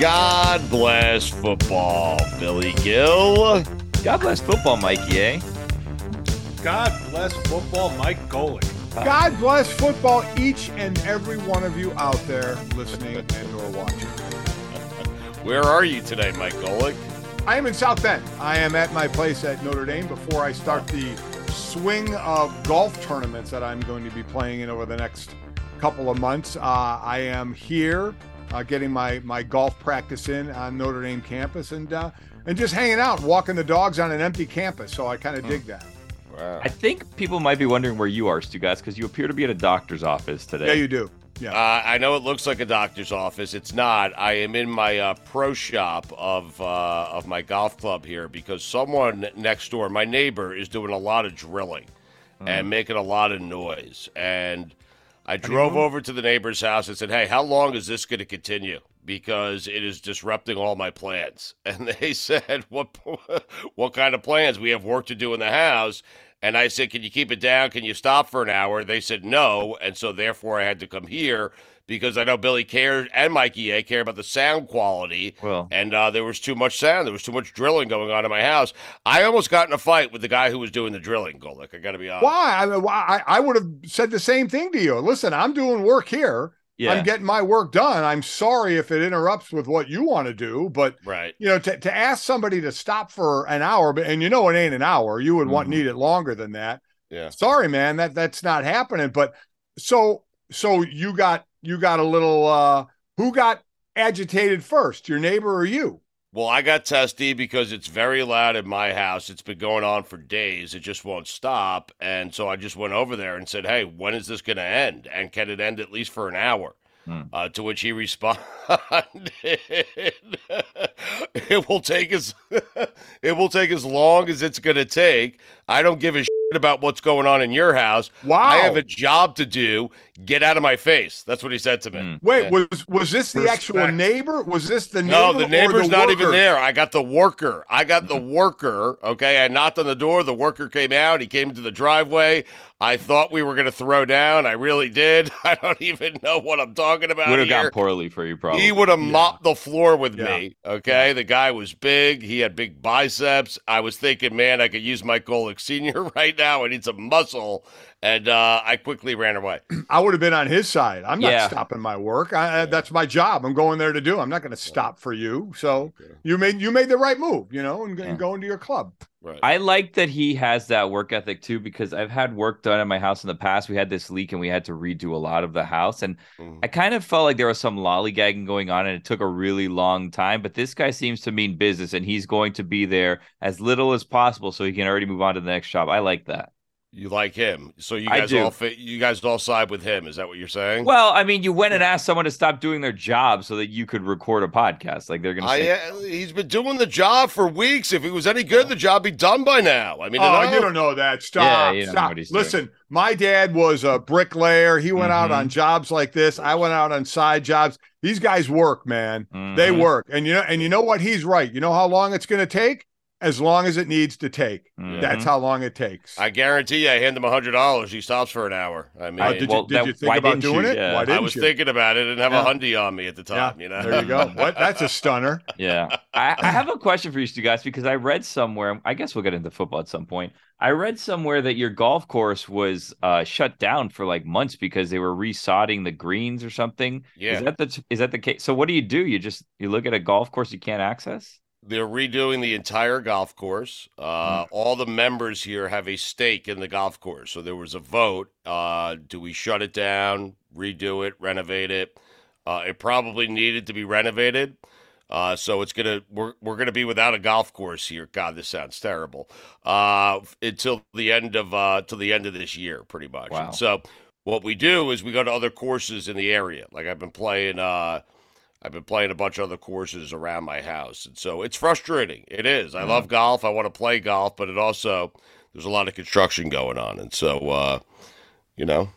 God bless football, Billy Gill. God bless football, Mikey, eh? God bless football, Mike Golic. God bless football, each and every one of you out there listening and or watching. Where are you today, Mike Golic? I am in South Bend. I am at my place at Notre Dame before I start the swing of golf tournaments that I'm going to be playing in over the next couple of months. Uh, I am here uh, getting my my golf practice in on Notre Dame campus and uh, and just hanging out, walking the dogs on an empty campus. So I kind of dig that. Wow. I think people might be wondering where you are, Stugotz, because you appear to be at a doctor's office today. Yeah, you do. Yeah. Uh, I know it looks like a doctor's office. It's not. I am in my uh, pro shop of uh, of my golf club here because someone next door, my neighbor, is doing a lot of drilling and making a lot of noise. And I drove over to the neighbor's house and said, "Hey, how long is this going to continue? Because it is disrupting all my plans." And they said, "What what kind of plans? We have work to do in the house." And I said, Can you keep it down? Can you stop for an hour? They said no. And so therefore I had to come here because I know Billy cares and Mikey A care about the sound quality. Well- and uh, there was too much sound. There was too much drilling going on in my house. I almost got in a fight with the guy who was doing the drilling, Golic. I got to be honest. Why? I, mean, why? I, I would have said the same thing to you. Listen, I'm doing work here. Yeah. I'm getting my work done. I'm sorry if it interrupts with what you want to do, but Right. you know, to, to ask somebody to stop for an hour, but and you know it ain't an hour, you would want Mhm. need it longer than that. Yeah. Sorry, man, that that's not happening. But so so you got you got a little uh who got agitated first, your neighbor or you? Well, I got testy because it's very loud in my house. It's been going on for days. It just won't stop. And so I just went over there and said, Hey, when is this going to end? And can it end at least for an hour? Hmm. Uh, to which he responded, "It will take as it will take as long as it's going to take. I don't give a shit about what's going on in your house. Wow. I have a job to do. Get out of my face." That's what he said to me. Hmm. Wait, Yeah. was was this the actual neighbor? Was this the neighbor? No, the or neighbor's not even there. I got the worker. I got the worker. Okay. I knocked on the door. The worker came out. He came into the driveway. I thought we were going to throw down. I really did. I don't even know what I'm talking about. Would have here. gone poorly for you, probably. He would have mopped the floor with Yeah. me. Okay. The guy was big. He had big biceps. I was thinking, man, I could use Mike Golic Sr. right now. I need some muscle. And uh, I quickly ran away. I would have been on his side. I'm not Yeah. stopping my work. I, I- That's my job. I'm going there to do. I'm not going to stop for you. So you made you made the right move, you know, and, and going to your club. Right. I like that he has that work ethic too, because I've had work done in my house in the past. We had this leak and we had to redo a lot of the house. And Mhm. I kind of felt like there was some lollygagging going on and it took a really long time. But this guy seems to mean business and he's going to be there as little as possible so he can already move on to the next job. I like that. You like him. So you guys all fit, you guys all side with him. Is that what you're saying? Well, I mean, you went and asked someone to stop doing their job so that you could record a podcast. Like they're going to I, say, uh, he's been doing the job for weeks. If he was any good, the job be done by now. I mean, Oh, no- you don't know that. Stop. you know stop. what he's doing. Listen, my dad was a bricklayer. He went out Mhm. on jobs like this. I went out on side jobs. These guys work, man. They Mhm. work. And you know, and you know what? He's right. You know how long it's going to take? As long as it needs to take. Mhm. That's how long it takes. I guarantee you, I hand him a hundred dollars. He stops for an hour. I mean, Uh, did Well, you did that- you think why about didn't doing you? it? Yeah. Why I didn't I was you? thinking about it. I didn't have Yeah. a hundy on me at the time. You know, There you go. What? That's a stunner. Yeah. I, I have a question for you two guys because I read somewhere, I guess we'll get into football at some point. I read somewhere that your golf course was uh, shut down for like months because they were resodding the greens or something. Yeah. Is that the is that the case? So what do you do? You just you look at a golf course you can't access? They're redoing the entire golf course. Uh, All the members here have a stake in the golf course. So there was a vote. Uh, do we shut it down, redo it, renovate it? Uh, it probably needed to be renovated. Uh, so it's gonna we're we're gonna be without a golf course here. God, this sounds terrible. Uh, until the end of uh till the end of this year, pretty much. Wow. And so what we do is we go to other courses in the area. Like I've been playing uh I've been playing a bunch of other courses around my house. And so it's frustrating. It is. I love golf. I want to play golf, but it also there's a lot of construction going on. And so uh you know,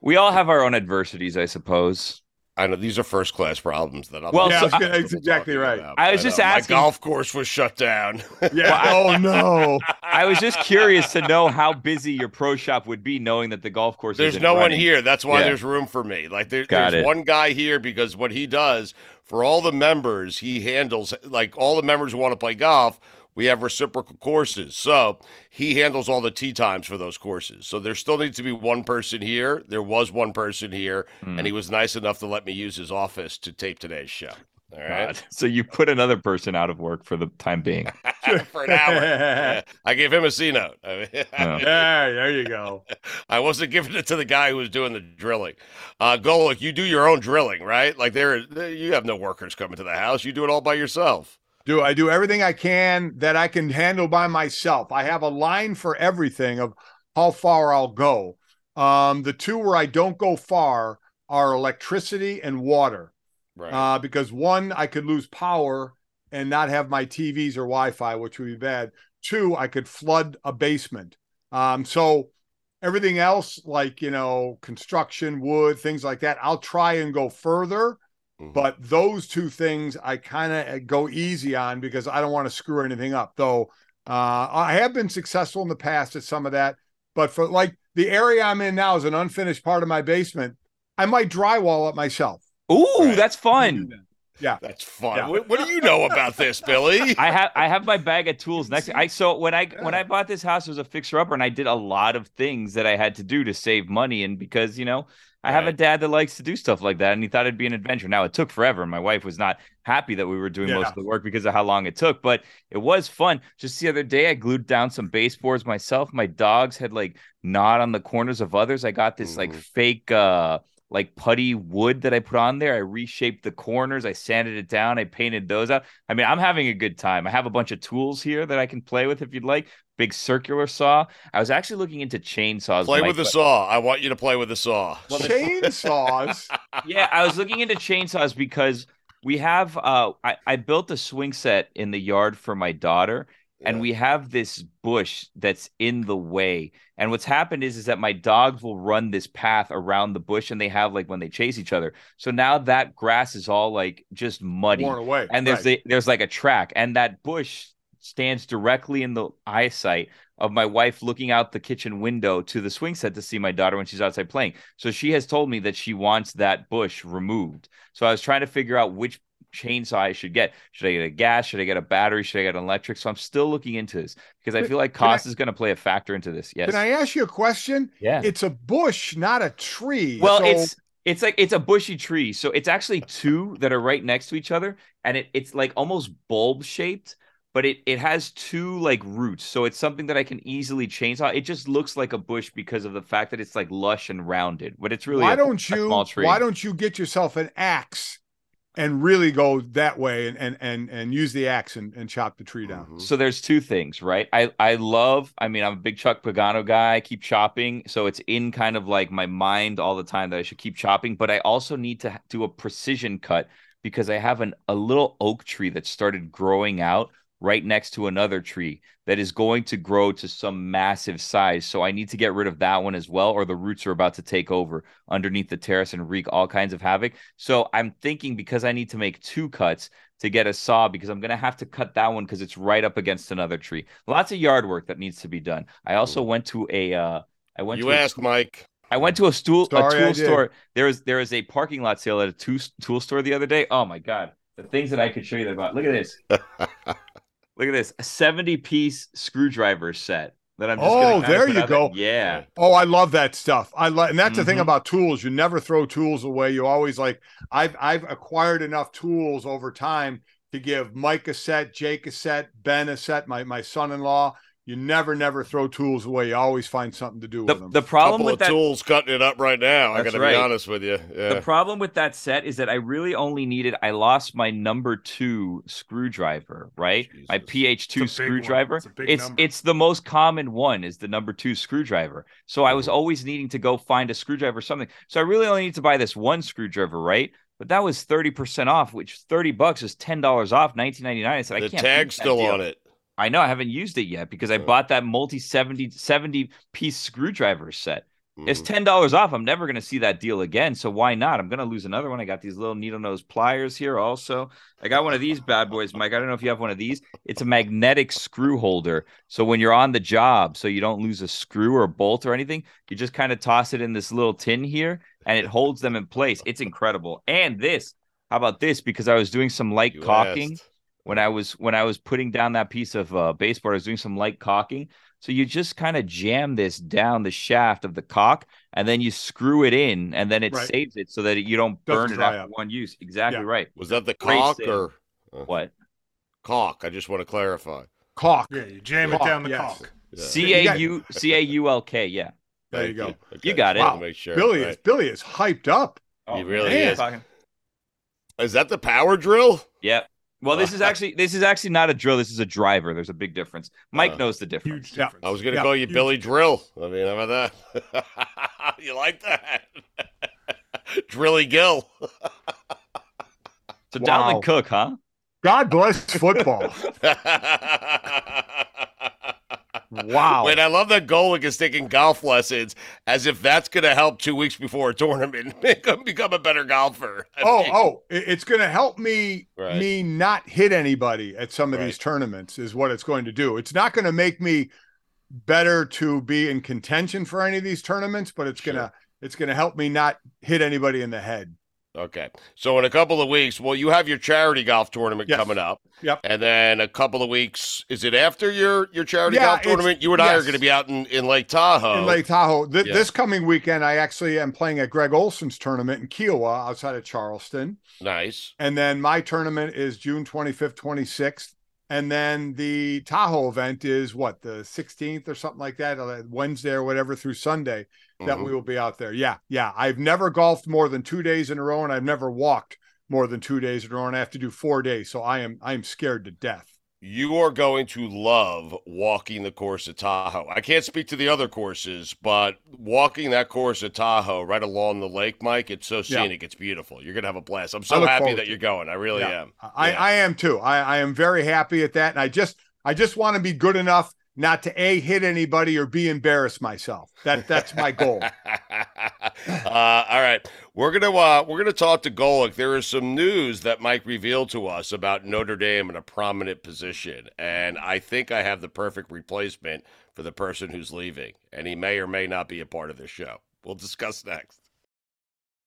We all have our own adversities, I suppose. I know these are first class problems that I'm Well, Yeah, so was gonna, comfortable that's exactly right. about. I was just know. asking- My golf course was shut down. Yeah. oh no. I was just curious to know how busy your pro shop would be, knowing that the golf course. There's isn't no one here. That's why Yeah. there's room for me. Like there, Got there's it. one guy here because what he does for all the members, he handles like all the members who want to play golf. We have reciprocal courses, so he handles all the tee times for those courses. So there still needs to be one person here. There was one person here, Hmm. and he was nice enough to let me use his office to tape today's show. All right, God. So you put another person out of work for the time being. for an hour. Yeah. I gave him a C note. I, mean, Yeah. Yeah, there you go. I wasn't giving it to the guy who was doing the drilling. Uh, Golic, you do your own drilling, right? Like there, you have no workers coming to the house. You do it all by yourself. Do I do everything I can that I can handle by myself? I have a line for everything of how far I'll go. Um, the two where I don't go far are electricity and water. Right. uh, because one, I could lose power and not have my TVs or Wi-Fi, which would be bad. Two, I could flood a basement. Um, so everything else, like you know, construction, wood, things like that, I'll try and go further. Mhm. But those two things, I kind of go easy on because I don't want to screw anything up. Though uh, I have been successful in the past at some of that, but for like the area I'm in now is an unfinished part of my basement. I might drywall it myself. Ooh, Right. that's fun. Yeah, that's fun. Yeah. What, what do you know about this, Billy? I have I have my bag of tools next. I so when I when I bought this house, it was a fixer upper, and I did a lot of things that I had to do to save money, and because you know I have a dad that likes to do stuff like that, and he thought it'd be an adventure. Now it took forever, and my wife was not happy that we were doing most of the work because of how long it took, but it was fun. Just the other day, I glued down some baseboards myself. My dogs had like gnawed on the corners of others. I got this like fake uh like putty wood that I put on there. I reshaped the corners. I sanded it down. I painted those out. I mean, I'm having a good time. I have a bunch of tools here that I can play with if you'd like. Big circular saw. I was actually looking into chainsaws. play with the saw. I want you to play with the saw. Well, the- Chainsaws. yeah, I was looking into chainsaws because we have uh I, I built a swing set in the yard for my daughter and we have this bush that's in the way. And what's happened is is that my dogs will run this path around the bush and they have like when they chase each other. So now that grass is all like just muddy. Worn away. And there's Right. the, there's like a track and that bush stands directly in the eyesight of my wife looking out the kitchen window to the swing set to see my daughter when she's outside playing. So she has told me that she wants that bush removed. So I was trying to figure out which chainsaw I should get. Should I get a gas? Should I get a battery? Should I get an electric? So I'm still looking into this because I feel like can I- cost is going to play a factor into this. Yes. Can I ask you a question? yeah. It's a bush, not a tree. Well, So- it's it's like it's a bushy tree, so it's actually two that are right next to each other, and it, it's like almost bulb shaped, but it it has two like roots, so it's something that I can easily chainsaw. It just looks like a bush because of the fact that it's like lush and rounded, but it's really why a- don't you small tree. why don't you get yourself an axe and really go that way and and and, and use the axe and, and chop the tree down? Mhm. So there's two things, right? I I love. I mean, I'm a big Chuck Pagano guy. I keep chopping, so it's in kind of like my mind all the time that I should keep chopping. But I also need to do a precision cut because I have an a little oak tree that started growing out right next to another tree that is going to grow to some massive size. So I need to get rid of that one as well, or the roots are about to take over underneath the terrace and wreak all kinds of havoc. So I'm thinking because I need to make two cuts to get a saw because I'm gonna have to cut that one because it's right up against another tree. Lots of yard work that needs to be done. I also went to a uh I went You to a- asked, Mike. I went to a stool Sorry, a tool store. There was there was a parking lot sale at a two, tool store the other day. Oh my god, the things that I could show you that about. Look at this. Look at this. A 70 piece screwdriver set that I'm just Oh, there you go. Yeah. Oh, I love that stuff. I love, and that's the thing Mhm. about tools. You never throw tools away. You always like. I've I've acquired enough tools over time to give Mike a set, Jake a set, Ben a set, my my son-in-law. You never, never throw tools away. You always find something to do The, with them. the problem Couple with of that tools cutting it up right now. I That's got to right. be honest with you. Yeah. The problem with that set is that I really only needed. I lost my number two screwdriver, right? My PH two It's one. screwdriver. It's it's it's the most common one is the number two screwdriver. So I was mm-hmm. always needing to go find a screwdriver or something. So I really only need to buy this one screwdriver, right? But that was thirty percent off, which thirty bucks is ten dollars off, nineteen ninety nine. I said I the can't. beat tag's still deal. on it. I know I haven't used it yet because I Yeah. bought that multi 70, 70 piece screwdriver set. It's Mhm. ten dollars off. I'm never going to see that deal again. So why not? I'm going to lose another one. I got these little needle nose pliers here. Also, I got one of these bad boys, Mike. I don't know if you have one of these. It's a magnetic screw holder. So when you're on the job, so you don't lose a screw or a bolt or anything, you just kind of toss it in this little tin here, and it holds them in place. It's incredible. And this, how about this? Because I was doing some light You caulking asked. When I was when I was putting down that piece of uh, baseboard, I was doing some light caulking. So you just kind of jam this down the shaft of the caulk, and then you screw it in, and then it Right. saves it so that you don't burn it dry after up. one use. Exactly Yeah. right. Was that the Great caulk save. or What? caulk? I just want to clarify. Caulk. Yeah, you jam Caulk, it down the yes. caulk. Yeah. C A U C A U L K. Yeah. There you Thank go. Okay, You got it. wanted to Wow. Make sure. Billy is right. Billy is hyped up. Oh, He really man. is. Is that the power drill? Yeah. Well, this is actually this is actually not a drill. This is a driver. There's a big difference. Mike Uh, knows the difference. Huge Yeah. I was going to Yeah. call you Huge Billy Drill. I mean, how about that? you like that? Drilly Gill. So Wow. Dalvin Cook, huh? God bless football. Wow. Wait, I love that Golic is taking golf lessons as if that's going to help two weeks before a tournament make him become a better golfer. I Oh, mean, oh, it's going to help me Right. me not hit anybody at some of Right. these tournaments is what it's going to do. It's not going to make me better to be in contention for any of these tournaments, but it's going to it's going to help me not hit anybody in the head. Okay. So in a couple of weeks, well, you have your charity golf tournament Yes. coming up. Yep. And then a couple of weeks, is it after your your charity Yeah, golf tournament? You and I are going to be out in, in Lake Tahoe. In Lake Tahoe, Th- Yeah. this coming weekend, I actually am playing at Greg Olson's tournament in Kiawah outside of Charleston. nice. And then my tournament is June 25th, 26th. And then the Tahoe event is what, the 16th or something like that, uh, Wednesday or whatever through Sunday that Mhm. we will be out there. Yeah. Yeah. I've never golfed more than two days in a row and I've never walked more than two days in a row and I have to do four days. So I am, I am scared to death. You are going to love walking the course at Tahoe. I can't speak to the other courses, but walking that course at Tahoe right along the lake, Mike, it's so Yeah. scenic. It's beautiful. You're going to have a blast. I'm so happy that you're going. I really Yeah. am. I, Yeah. I am too. I, I am very happy at that. And I just, I just want to be good enough not to a hit anybody or b embarrass myself. That that's my goal. uh, all right, we're gonna uh, we're gonna talk to Golic. There is some news that Mike revealed to us about Notre Dame in a prominent position, and I think I have the perfect replacement for the person who's leaving, and he may or may not be a part of this show. We'll discuss next.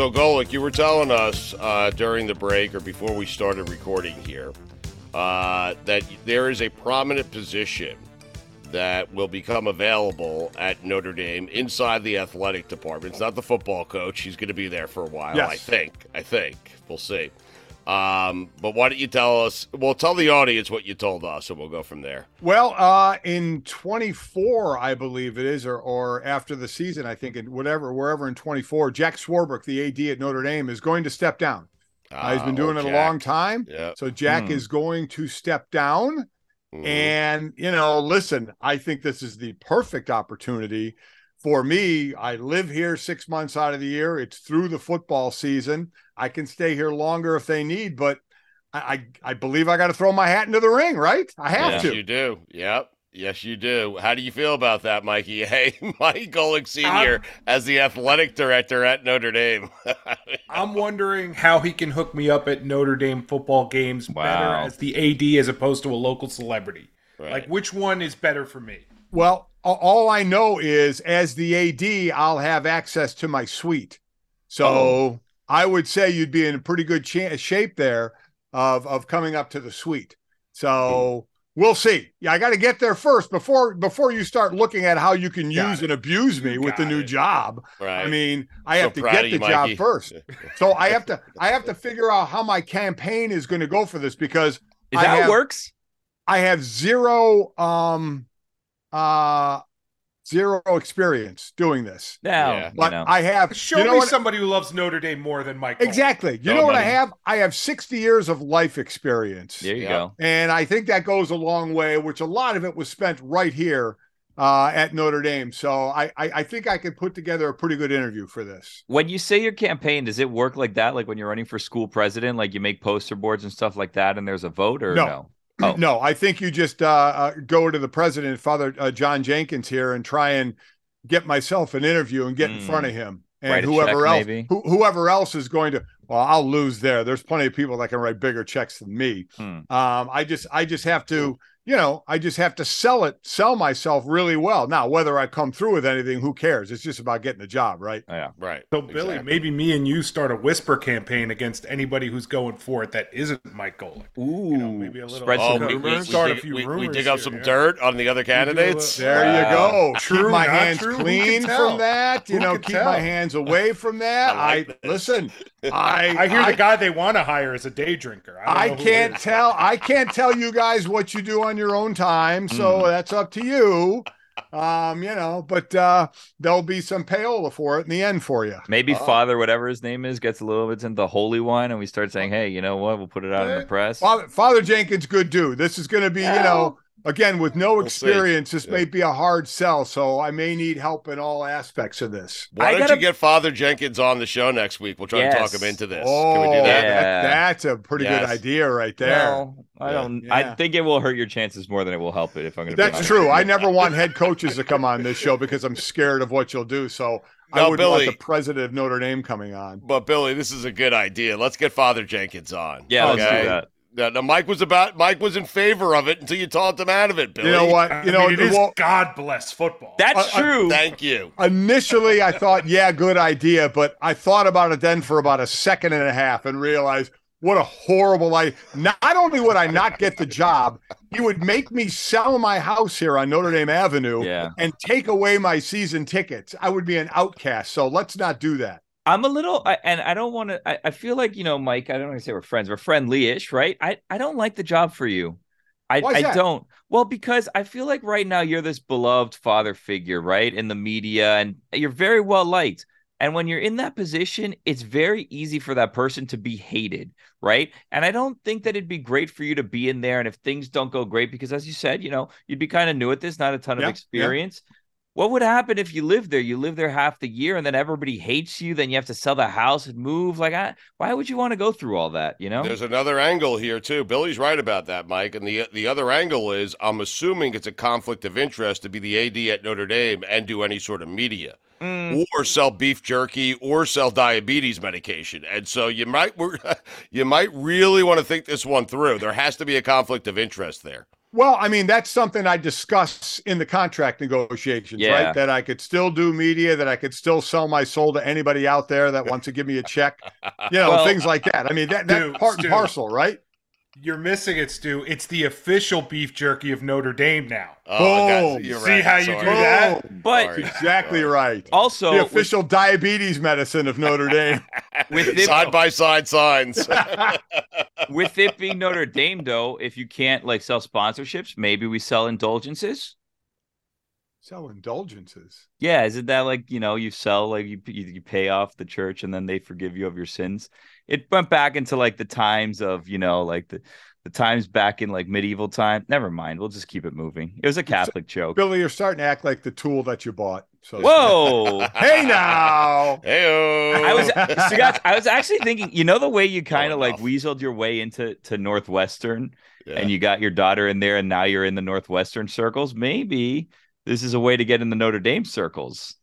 So, Golic, you were telling us uh, during the break or before we started recording here uh, that there is a prominent position that will become available at Notre Dame inside the athletic department. It's not the football coach. He's going to be there for a while, Yes. I think. I think. We'll see. Um, but why don't you tell us? Well, tell the audience what you told us, and we'll go from there. Well, uh, in 24, I believe it is, or or after the season, I think, in whatever, wherever in 24, Jack Swarbrick, the AD at Notre Dame, is going to step down. Uh, he's been doing Ah, it oh, a long time. Yeah. So Jack Hmm. is going to step down. Mhm. And, you know, listen, I think this is the perfect opportunity for me. I live here six months out of the year. It's through the football season. I can stay here longer if they need, but I, I, I believe I got to throw my hat into the ring, right? I have yes, to. you do. Yep. Yes, you do. How do you feel about that, Mikey? Hey, Mike Golic Sr. as the athletic director at Notre Dame. I'm wondering how he can hook me up at Notre Dame football games better as the AD as opposed to a local celebrity. Right. Like, which one is better for me? Well, all I know is as the AD, I'll have access to my suite. So Oh. I would say you'd be in a pretty good cha- shape there of of coming up to the suite. So we'll see. Yeah, I got to get there first before before you start looking at how you can Got use it. and abuse me You with the new it. job. right. I mean, I So have to get of the you, job first. So I have to I have to figure out how my campaign is going to go for this because Is I that how have- works? I have zero um uh zero experience doing this. Now, Yeah. you But know. I have Show you know me what, somebody who loves Notre Dame more than Mike. Exactly. You Oh, know what I have? I have 60 years of life experience. there you Yeah. go. And I think that goes a long way, which a lot of it was spent right here uh, at Notre Dame. So I, I I think I could put together a pretty good interview for this. When you say your campaign, does it work like that? Like when you're running for school president, like you make poster boards and stuff like that, and there's a vote, or No. no? Oh. No, I think you just uh, uh, go to the president, Father uh, John Jenkins here, and try and get myself an interview and get in Mm. front of him. And a whoever check, else, who, whoever else is going to, well, I'll lose there. There's plenty of people that can write bigger checks than me. Hmm. Um, I just, I just have to, you know, I just have to sell it, sell myself really well. Now, whether I come through with anything, who cares? It's just about getting the job, right? Yeah. right. So, Billy, Exactly. maybe me and you start a whisper campaign against anybody who's going for it that isn't Mike Golic. Ooh, know, maybe a little- spread Oh, some we, rumors. we, we, Start a few we, we dig up here, some yeah. dirt on the other candidates. There you go. True, keep my hands true. Clean from that. You Who know, keep tell? my hands away from that. I I, like this. listen. I I hear I, the guy they want to hire is a day drinker. I, I don't know who it can't tell. I can't tell you guys what you do on your own time, so Hmm. that's up to you. Um, you know, but uh there'll be some payola for it in the end for you. Maybe Oh. Father, whatever his name is, gets a little bit into the holy one, and we start saying, "Hey, you know what? We'll put it out in the press." Father, Father Jenkins, good dude. This is going to be, you know, again with no We'll see. experience. This Yeah. may be a hard sell, so I may need help in all aspects of this. Why I don't gotta- you get Father Jenkins on the show next week? We'll try to talk him into this. Oh, Can we do oh, that? Yeah. that's a pretty good idea right there. Well, I don't. Yeah. I think it will hurt your chances more than it will help it. If I'm going to. be That's honest. true. I never want head coaches to come on this show because I'm scared of what you'll do. So I No, would Billy. want the president of Notre Dame coming on. But Billy, this is a good idea. Let's get Father Jenkins on. Yeah, let's do that. Now, now, Mike was about Mike was in favor of it until you talked him out of it, Billy. You know what? I You know, mean, it is well, God bless football. That's Uh, uh, true. Thank you. initially I thought, yeah, good idea, but I thought about it then for about a second and a half and realized what a horrible idea. Not only would I not get the job, he would make me sell my house here on Notre Dame Avenue Yeah. and take away my season tickets. I would be an outcast. So let's not do that. I'm a little, I, and I don't want to. I, I feel like you know, Mike. I don't want to say we're friends. We're friendly-ish, right? I I don't like the job for you. I I that? don't. Well, because I feel like right now you're this beloved father figure, right, in the media, and you're very well liked. And when you're in that position, it's very easy for that person to be hated, right? And I don't think that it'd be great for you to be in there. And if things don't go great, because as you said, you know, you'd be kind of new at this, not a ton Yeah, of yeah. What would happen if you live there? You live there half the year and then everybody hates you. Then you have to sell the house and move. Like, I, why would you want to go through all that? You know? There's another angle here too. Billy's right about that, Mike. And the the other angle is, I'm assuming it's a conflict of interest to be the AD at Notre Dame and do any sort of media, Mm, or sell beef jerky, or sell diabetes medication. And so you might you might really want to think this one through. There has to be a conflict of interest there. Well, I mean, that's something I discuss in the contract negotiations, Yeah. right? That I could still do media, that I could still sell my soul to anybody out there that wants to give me a check, you know, Well, things like that. I mean, that, that's Stu, part and parcel, right? You're missing it, Stu. It's the official beef jerky of Notre Dame now. Oh, guys, Boom. you're See right. how you do that? But Sorry. Exactly right. also, the official diabetes medicine of Notre Dame. with, with, it, Side by side signs. with it being Notre Dame, though, if you can't like sell sponsorships, maybe we sell indulgences. Sell indulgences. Yeah, isn't that like you know you sell like you you, you pay off the church and then they forgive you of your sins? It went back into like the times of you know like the the times back in like medieval time. Never mind, we'll just keep it moving. It was a Catholic joke. Billy, you're starting to act like the tool that you bought. So Whoa. Hey now. Hey, I was so guys, I was actually thinking, you know, the way you kind of Oh, like enough. weaseled your way into to Northwestern, and you got your daughter in there, and now you're in the Northwestern circles. Maybe this is a way to get in the Notre Dame circles.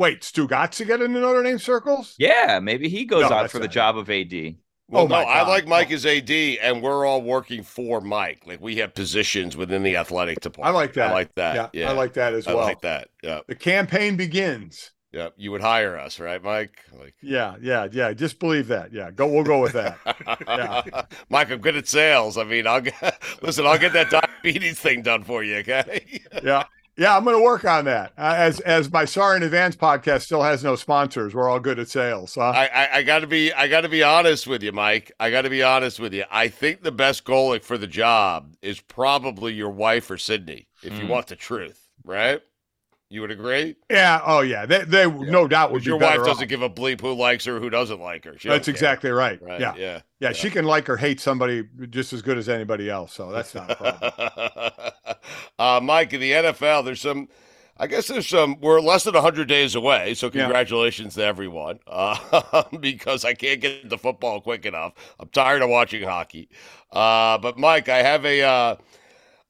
Wait, Stugotz get in the Notre Dame circles? Yeah, maybe he goes No, out for the not- job of AD. Well, Oh no, my I like Mike as AD, and we're all working for Mike. Like we have positions within the athletic department. I like that. I like that. Yeah, I like that as I well. I like that. Yeah, The campaign begins. yeah. You would hire us, right, Mike? Like, Yeah, yeah, yeah. Just believe that. Yeah, go. We'll go with that. Yeah. Mike, I'm good at sales. I mean, I'll get, listen. I'll get that diabetes thing done for you. Okay. yeah, yeah. I'm going to work on that. Uh, as as my Sorry in Advance podcast still has no sponsors, we're all good at sales. Huh? I, I, I got to be I got to be honest with you, Mike. I got to be honest with you. I think the best goal for the job is probably your wife or Sydney, if you Mm. want the truth, right? You would agree? yeah. Oh yeah. They they no doubt would your wife doesn't off. give a bleep who likes her, who doesn't like her. She That's exactly right. right. Yeah. yeah. yeah, She can like or hate somebody just as good as anybody else. So that's not a problem. uh, Mike, in the NFL, there's some. I guess there's some. We're less than 100 days away, so Yeah. congratulations to everyone. Uh, because I can't get into football quick enough. I'm tired of watching hockey. Uh, but Mike, I have a.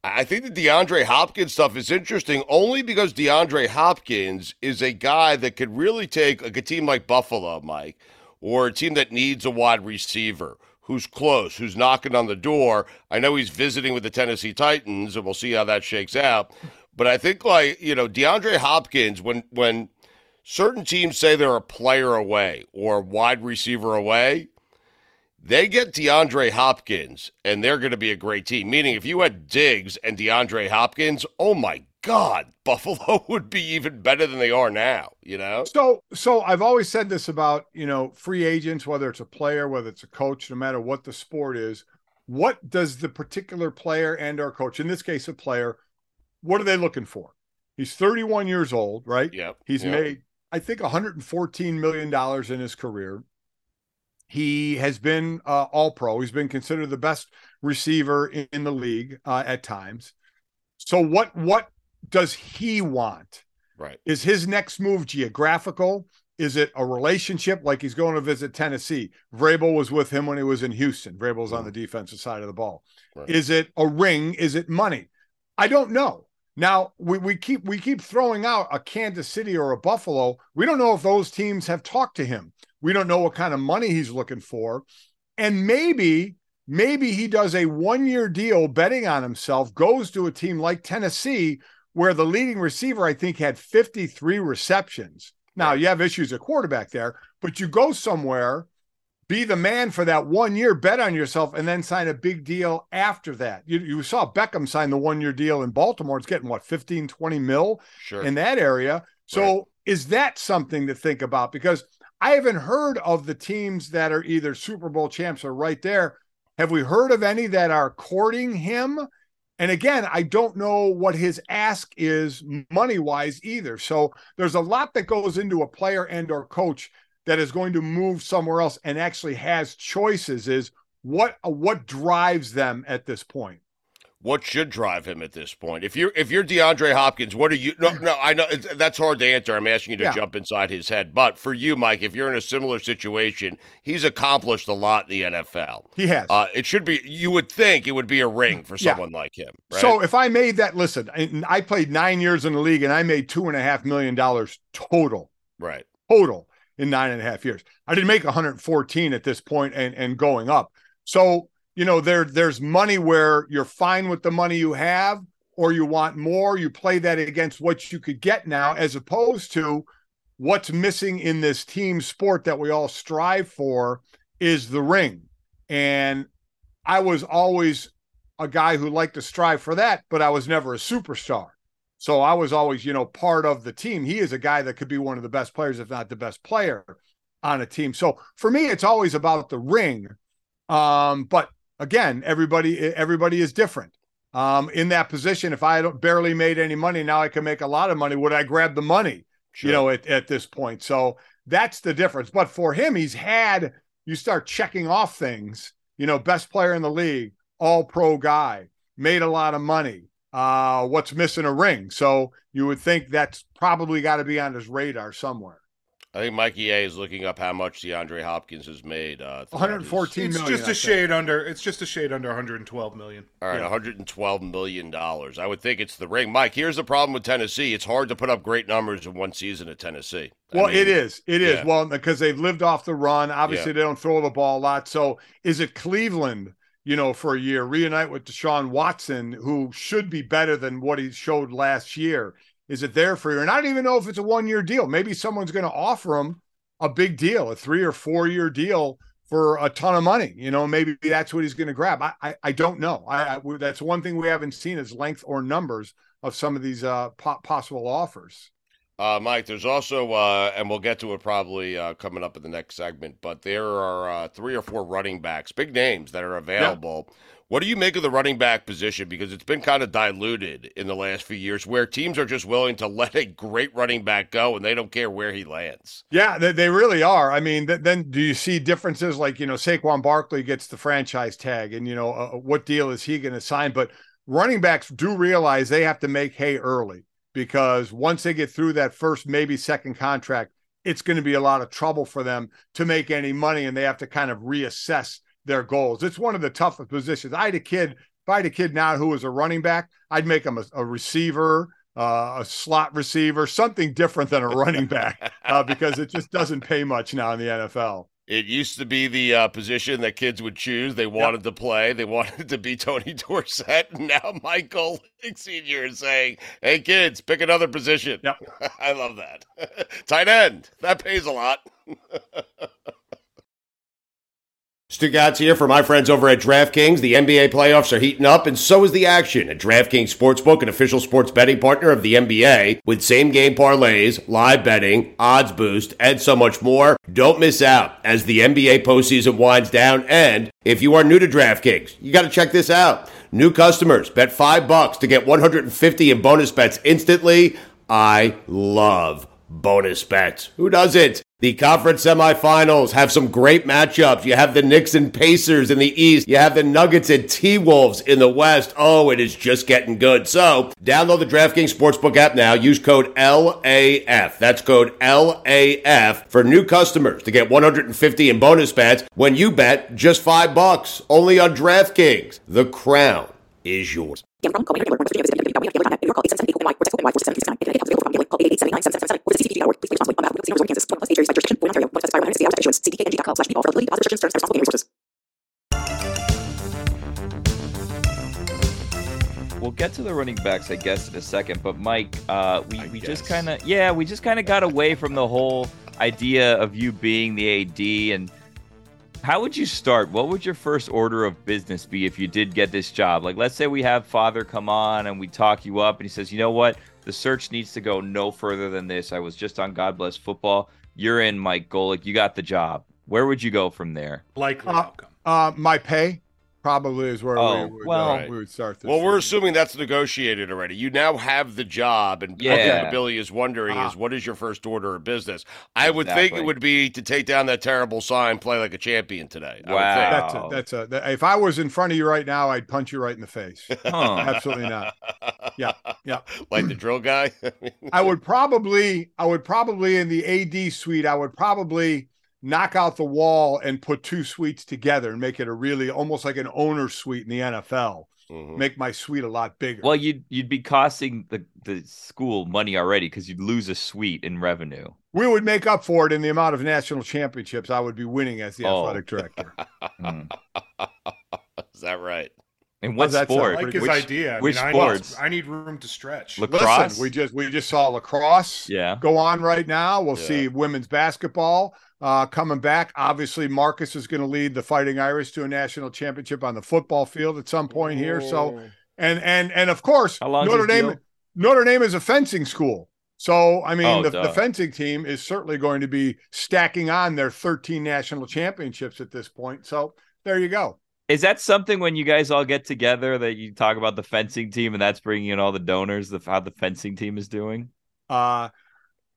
I think the DeAndre Hopkins stuff is interesting only because DeAndre Hopkins is a guy that could really take like a team like Buffalo, Mike, or a team that needs a wide receiver who's close, who's knocking on the door. I know he's visiting with the Tennessee Titans, and we'll see how that shakes out. But I think like, you know, DeAndre Hopkins, when when certain teams say they're a player away or a wide receiver away, they get DeAndre Hopkins, and they're going to be a great team. Meaning, if you had Diggs and DeAndre Hopkins, oh my God, Buffalo would be even better than they are now. You know? So, so I've always said this about you know free agents, whether it's a player, whether it's a coach, no matter what the sport is. What does the particular player and our coach, in this case, a player, what are they looking for? He's 31 years old, right? Yep. He's yep. made, I think, 114 million dollars in his career. He has been uh, All Pro. He's been considered the best receiver in, in the league uh, at times. So, what what does he want? right. Is his next move geographical? Is it a relationship like he's going to visit Tennessee? Vrabel was with him when he was in Houston. Vrabel's on the defensive side of the ball. Right. Is it a ring? Is it money? I don't know. Now we, we keep we keep throwing out a Kansas City or a Buffalo. We don't know if those teams have talked to him. We don't know what kind of money he's looking for. And maybe, maybe he does a one-year deal betting on himself, goes to a team like Tennessee, where the leading receiver, I think, had 53 receptions. Now you have issues at quarterback there, but you go somewhere, be the man for that one year, bet on yourself, and then sign a big deal after that. You, you saw Beckham sign the one year deal in Baltimore. It's getting what, 15, 20 mil Sure. in that area. So Right. is that something to think about? Because I haven't heard of the teams that are either Super Bowl champs or right there. Have we heard of any that are courting him? And again, I don't know what his ask is money wise either. So there's a lot that goes into a player and or coach that is going to move somewhere else and actually has choices is what what drives them at this point. What should drive him at this point? If you're if you're DeAndre Hopkins, what are you? No, no, I know it's, that's hard to answer. I'm asking you to Yeah. jump inside his head. But for you, Mike, if you're in a similar situation, he's accomplished a lot in the NFL. He has. Uh, it should be. You would think it would be a ring for Yeah. someone like him. Right? So if I made that, listen, I, I played nine years in the league and I made two and a half million dollars total, right, total in nine and a half years. I didn't make 114 at this point and and going up. So you know there there's money where you're fine with the money you have, or you want more. You play that against what you could get now, as opposed to what's missing in this team sport that we all strive for is the ring. And I was always a guy who liked to strive for that, but I was never a superstar. So I was always, you know, part of the team. He is a guy that could be one of the best players, if not the best player on a team. So for me, it's always about the ring. Um, but again, everybody everybody is different. Um, in that position, if I don't barely made any money, now I can make a lot of money. Would I grab the money? Sure. You know, at, at this point. So that's the difference. But for him, he's had you start checking off things, you know, best player in the league, all pro guy, made a lot of money. Uh, what's missing a ring? So you would think that's probably got to be on his radar somewhere. I think Mikey A is looking up how much DeAndre Hopkins has made. Uh, 114 it's million, just a shade under. It's just a shade under 112 million. All right, yeah. 112 million dollars. I would think it's the ring. Mike, here's the problem with Tennessee. It's hard to put up great numbers in one season at Tennessee. Well, I mean, it is. It is. Yeah. Well, because they've lived off the run. Obviously, yeah. they don't throw the ball a lot. So, is it Cleveland? You know, for a year, reunite with Deshaun Watson, who should be better than what he showed last year. Is it there for you? And I don't even know if it's a one year deal. Maybe someone's going to offer him a big deal, a three or four year deal for a ton of money. You know, maybe that's what he's going to grab. I, I, I don't know. I, I, that's one thing we haven't seen is length or numbers of some of these uh, po- possible offers. Uh, Mike, there's also, uh, and we'll get to it probably uh, coming up in the next segment, but there are uh, three or four running backs, big names that are available. Yeah. What do you make of the running back position? Because it's been kind of diluted in the last few years where teams are just willing to let a great running back go and they don't care where he lands. Yeah, they, they really are. I mean, th- then do you see differences like, you know, Saquon Barkley gets the franchise tag and, you know, uh, what deal is he going to sign? But running backs do realize they have to make hay early because once they get through that first, maybe second contract, it's going to be a lot of trouble for them to make any money and they have to kind of reassess their goals. It's one of the toughest positions. I had a kid, if I had a kid now who was a running back, I'd make him a, a receiver, uh, a slot receiver, something different than a running back, uh, because it just doesn't pay much now in the NFL. It used to be the uh, position that kids would choose. They wanted yep. to play. They wanted to be Tony Dorsett. Now Michael Senior is saying, "Hey kids, pick another position." Yep. I love that. Tight end. That pays a lot. Stugotz here for my friends over at DraftKings. The NBA playoffs are heating up, and so is the action at DraftKings Sportsbook, an official sports betting partner of the NBA, with same game parlays, live betting, odds boost, and so much more. Don't miss out as the NBA postseason winds down. And if you are new to DraftKings, you got to check this out. New customers bet five bucks to get 150 in bonus bets instantly. I love bonus bets. Who doesn't? The conference semifinals have some great matchups. You have the Knicks and Pacers in the East. You have the Nuggets and T Wolves in the West. Oh, it is just getting good. So, download the DraftKings Sportsbook app now. Use code LAF. That's code LAF for new customers to get 150 in bonus bets when you bet just 5 bucks only on DraftKings. The crown is yours. We'll get to the running backs, I guess, in a second. But Mike, uh, we, we just kind of yeah, we just kind of got away from the whole idea of you being the AD and how would you start? What would your first order of business be if you did get this job? Like, let's say we have Father come on and we talk you up, and he says, you know what? The search needs to go no further than this. I was just on God Bless Football. You're in, Mike Golic. You got the job. Where would you go from there? Likely uh, outcome. Uh, my pay probably is where oh, we, would, well, uh, we would start this. Well, we're assuming that's negotiated already. You now have the job, and yeah. Billy is wondering uh, is what is your first order of business? I would exactly. think it would be to take down that terrible sign, play like a champion today. Wow, that's a, that's a. That, if I was in front of you right now, I'd punch you right in the face. Huh. Absolutely not. Yeah, yeah. Like the drill guy. I would probably, I would probably in the AD suite, I would probably knock out the wall and put two suites together and make it a really almost like an owner suite in the NFL. Mm-hmm. Make my suite a lot bigger. Well, you'd you'd be costing the, the school money already because you'd lose a suite in revenue. We would make up for it in the amount of national championships I would be winning as the oh. athletic director. mm. Is that right? In what that sport? I like his which, idea. I which mean, I sports? need, I need room to stretch. Lacrosse. Listen, we just we just saw lacrosse Yeah. go on right now. We'll Yeah. see women's basketball uh, coming back. Obviously, Marcus is going to lead the Fighting Irish to a national championship on the football field at some point here. So, and and and of course, Notre Dame deal? Notre Dame is a fencing school. So, I mean, Oh, the, the fencing team is certainly going to be stacking on their 13 national championships at this point. So, there you go. Is that something when you guys all get together that you talk about the fencing team and that's bringing in all the donors, the how the fencing team is doing? Uh,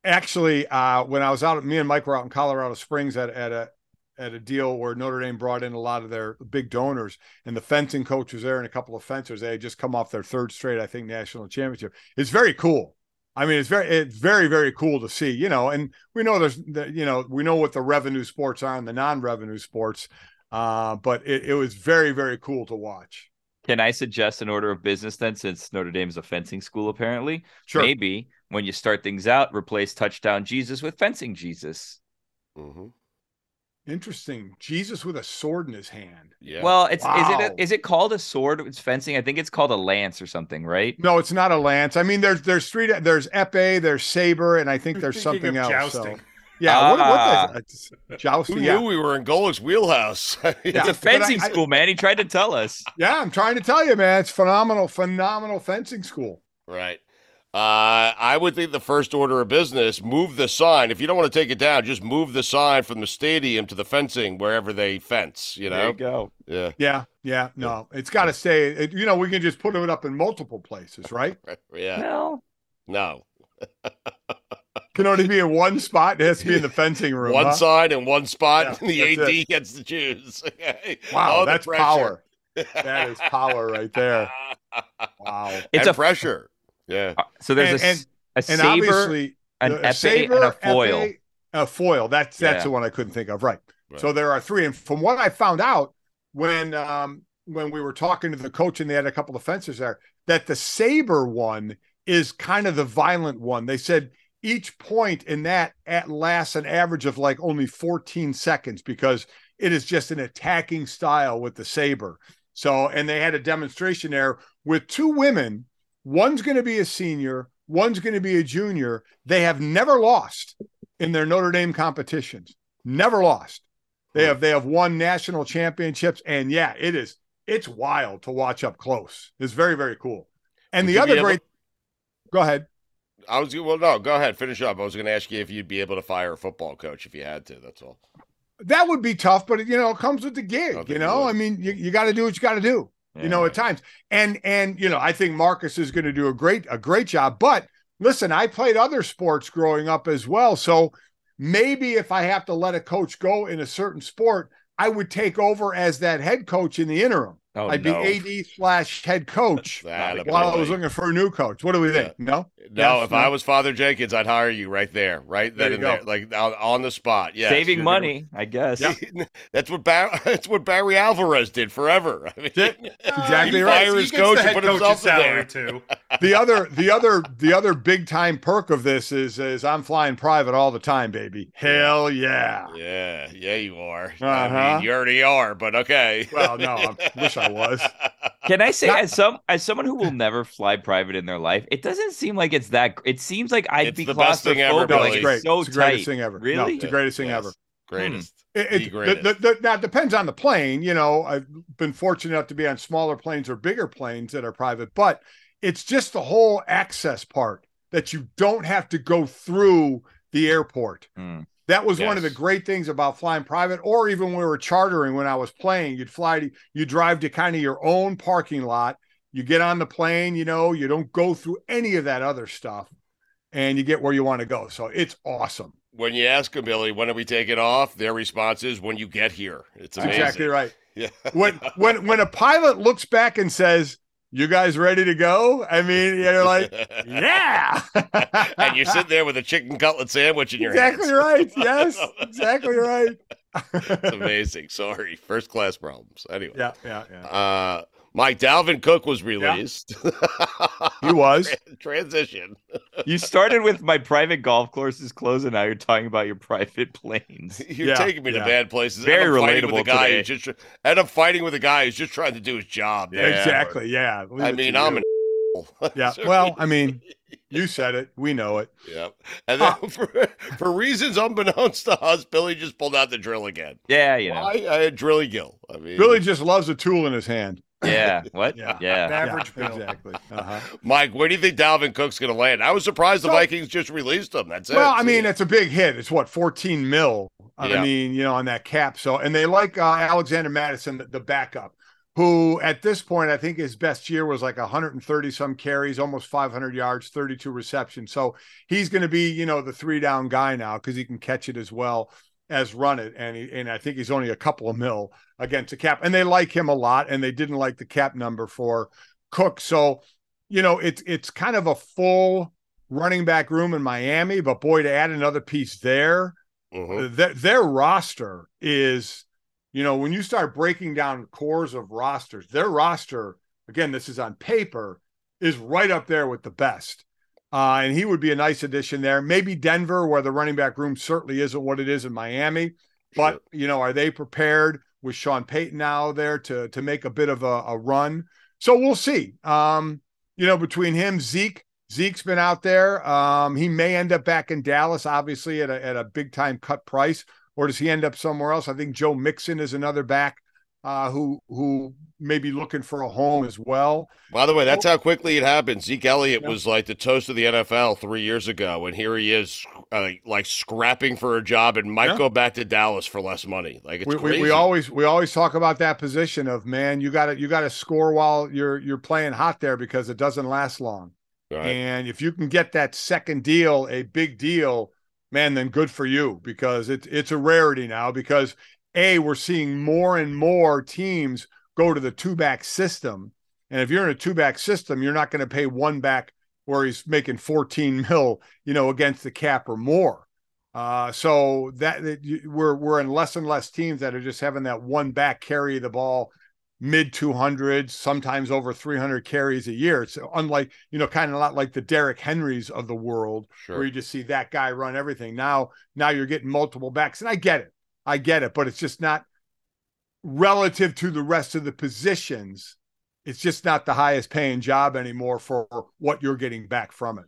actually, uh, when I was out, me and Mike were out in Colorado Springs at, at a at a deal where Notre Dame brought in a lot of their big donors, and the fencing coach was there and a couple of fencers. They had just come off their third straight, I think, national championship. It's very cool. I mean, it's very, it's very, very cool to see. You know, and we know there's, the, you know, we know what the revenue sports are and the non-revenue sports, uh, but it, it was very, very cool to watch. Can I suggest an order of business then, since Notre Dame's a fencing school apparently? Sure. Maybe when you start things out, replace touchdown Jesus with fencing Jesus. hmm Interesting. Jesus with a sword in his hand. Yeah. Well, it's is Wow. it a, is it called a sword? It's fencing. I think it's called a lance or something, right? No, it's not a lance. I mean, there's there's three. There's epee, there's saber, and I think You're there's something else. Jousting. So, yeah, what, Ah. what is it? jousting? Who Yeah, knew we were in Golic's wheelhouse? Yeah. It's a fencing I- I- school, man. He tried to tell us. yeah. I'm trying to tell you, man, it's phenomenal, phenomenal fencing school. Right. Uh, I would think the first order of business move the sign. If you don't want to take it down, just move the sign from the stadium to the fencing wherever they fence. You know, There know. you go. Yeah. Yeah, yeah. No, it's got to stay. It, you know, we can just put it up in multiple places, right? Yeah. Well, No. Can only be in one spot. It has to be in the fencing room. One huh? sign in one spot, Yeah, and the that's AD gets to choose. Wow, the that's power. That is power right there. Wow. it's and a pressure. Yeah. uh, so there's And- a, s- a And saber, obviously, an the- epee, saber, and a foil. epee, a foil. That's that's Yeah. the one I couldn't think of. Right. Right. So there are three. And from what I found out when um when we were talking to the coach and they had a couple of fencers there, that the saber one is kind of the violent one. They said each point in that at lasts an average of like only 14 seconds because it is just an attacking style with the saber. So, and they had a demonstration there with two women. One's going to be a senior, one's going to be a junior. They have never lost in their Notre Dame competitions. Never lost. They have they have won national championships, and yeah, it is it's wild to watch up close. It's very very cool. And Would the other able- great. Go ahead. I was well. No, go ahead. Finish up. I was going to ask you if you'd be able to fire a football coach if you had to. That's all. That would be tough, but you know, it comes with the gig. You know. I mean, you, you got to do what you got to do. you know, at times. And and you know, I think Marcus is going to do a great a great job. But listen, I played other sports growing up as well. So maybe if I have to let a coach go in a certain sport, I would take over as that head coach in the interim. Oh, I'd no. be AD slash head coach while I was looking for a new coach. What do we think? No, No, Yes, if no? I was Father Jenkins, I'd hire you right there, right There then you and go. there, like on, on the spot. Yeah, Saving money, I guess. Yeah. that's what Bar- that's what Barry Alvarez did forever. I mean, exactly He right. fire He his gets coach the and head put coach's himself there. salary too. the other the other the other big time perk of this is is I'm flying private all the time, baby. Hell yeah. Yeah, yeah, you are. I Uh-huh. mean, you already are, but okay. Well, no, I wish I was. Can I say, Not- as some as someone who will never fly private in their life, it doesn't seem like it's that. It seems like I'd It's be the best thing ever, claustrophobic. No, Billy. it's great. it's so it's the greatest thing ever. No, Really? it's the greatest thing Yes. ever. Greatest. It, The greatest. the- the- now it depends on the plane. You know, I've been fortunate enough to be on smaller planes or bigger planes that are private, but it's just the whole access part that you don't have to go through the airport. Hmm. That was one of the great things about flying private, or even when we were chartering when I was playing. You'd fly to, you drive to kind of your own parking lot. You get on the plane, you know, you don't go through any of that other stuff, and you get where you want to go. So it's awesome. When you ask them, Billy, when are we taking off? Their response is when you get here. It's amazing. exactly right. Yeah. when when when a pilot looks back and says, "You guys ready to go?" I mean, you're like, "Yeah." and you're sitting there with a chicken cutlet sandwich in your hand. exactly hands. right. Yes, exactly right. it's amazing. Sorry, first class problems. Anyway, Yeah, yeah, yeah. uh, Mike Dalvin Cook was released. He was. Transition. You started with my private golf courses closed, and now you're talking about your private planes. You're Yeah, taking me yeah. to bad places. Very end up fighting with relatable a guy today. who's just tr- end up fighting with a guy who's just trying to do his job. man. Exactly. Yeah. Leave I mean, I'm you. an. Yeah. Well, I mean, you said it. We know it. Yep. And then for, for reasons unbeknownst to us, Billy just pulled out the drill again. Yeah, you know. I, I had drilly gill. I mean, Billy just loves a tool in his hand. Yeah. What? Yeah. Yeah. Average Yeah, Bill. Exactly. Uh-huh. Mike, where do you think Dalvin Cook's going to land? I was surprised the So- Vikings just released him. That's it. Well, I mean, it's a big hit. It's what 14 mil. I Yeah. mean, you know, on that cap. So, and they like uh, Alexander Mattison, the, the backup, who at this point I think his best year was like 130 some carries, almost 500 yards, 32 receptions. So he's going to be, you know, the three down guy now because he can catch it as well as run it. And he, and I think he's only a couple of mil against the cap, and they like him a lot, and they didn't like the cap number for Cook. So, you know, it's it's kind of a full running back room in Miami, but boy, to add another piece there, Mhm. their, their roster is, you know, when you start breaking down cores of rosters, their roster, again, this is on paper, is right up there with the best. Uh, and he would be a nice addition there. Maybe Denver, where the running back room certainly isn't what it is in Miami. But you know, are they prepared with Sean Payton now there to to make a bit of a, a run? So we'll see. Um, you know, between him, Zeke, Zeke's been out there. Um, he may end up back in Dallas, obviously at a at a big time cut price, or does he end up somewhere else? I think Joe Mixon is another back uh, who who may be looking for a home as well. By the way, that's how quickly it happened. Zeke Elliott Yeah. was like the toast of the NFL three years ago, and here he is, uh, like scrapping for a job, and might Yeah. go back to Dallas for less money. Like it's we, we, we always we always talk about that position of man, you got to you got to score while you're you're playing hot there because it doesn't last long. Right. And if you can get that second deal, a big deal, man, then good for you because it's it's a rarity now because a we're seeing more and more teams go to the two back system, and if you're in a two back system, you're not going to pay one back where he's making 14 mil, you know, against the cap or more. Uh, so that, that you- we're we're in less and less teams that are just having that one back carry the ball mid 200s, sometimes over 300 carries a year. It's unlike, you know, kind of not like the Derrick Henrys of the world Sure. where you just see that guy run everything. Now, now you're getting multiple backs, and I get it. I get it, but it's just not relative to the rest of the positions. It's just not the highest paying job anymore for what you're getting back from it.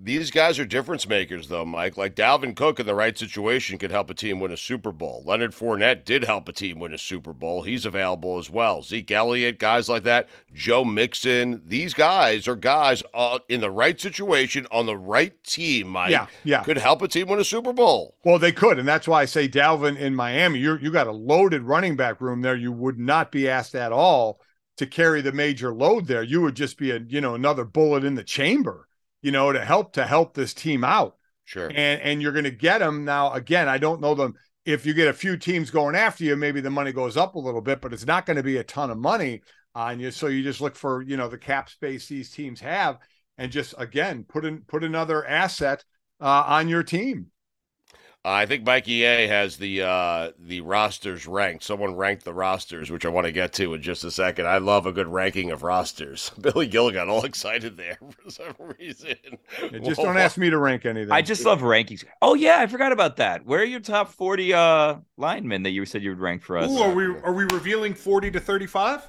These guys are difference makers, though, Mike. Like Dalvin Cook in the right situation could help a team win a Super Bowl. Leonard Fournette did help a team win a Super Bowl. He's available as well. Zeke Elliott, guys like that. Joe Mixon. These guys are guys uh, in the right situation on the right team, Mike. Yeah, yeah. Could help a team win a Super Bowl. Well, they could, and that's why I say Dalvin in Miami. You you got a loaded running back room there. You would not be asked at all to carry the major load there. You would just be a you know another bullet in the chamber, you know, to help to help this team out. Sure. And and you're going to get them now. Again, I don't know them. If you get a few teams going after you, maybe the money goes up a little bit, but it's not going to be a ton of money on you. So you just look for you know the cap space these teams have, and just again put in put another asset uh, on your team. I think Mikey A has the uh, the rosters ranked. Someone ranked the rosters, which I want to get to in just a second. I love a good ranking of rosters. Billy Gil got all excited there for some reason. Yeah, just don't ask me to rank anything. I just love rankings. Oh yeah, I forgot about that. Where are your top forty uh linemen that you said you would rank for us? Ooh, are we are we revealing forty to thirty five?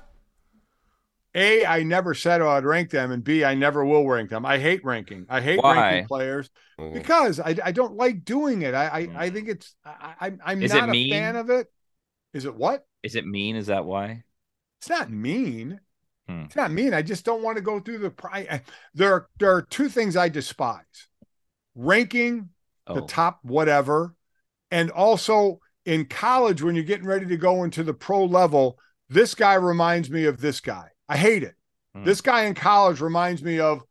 A, I never said I'd rank them, and B, I never will rank them. I hate ranking. I hate Why? ranking players Mhm. because I, I don't like doing it. I I, Mm. I think it's I, I I'm Is not a mean? fan of it. Is it what? Is it mean? Is that why? It's not mean. Hmm. It's not mean. I just don't want to go through the. pri- I- There are there are two things I despise: ranking the Oh. top whatever, and also in college when you're getting ready to go into the pro level. This guy reminds me of this guy. I hate it. Hmm. This guy in college reminds me of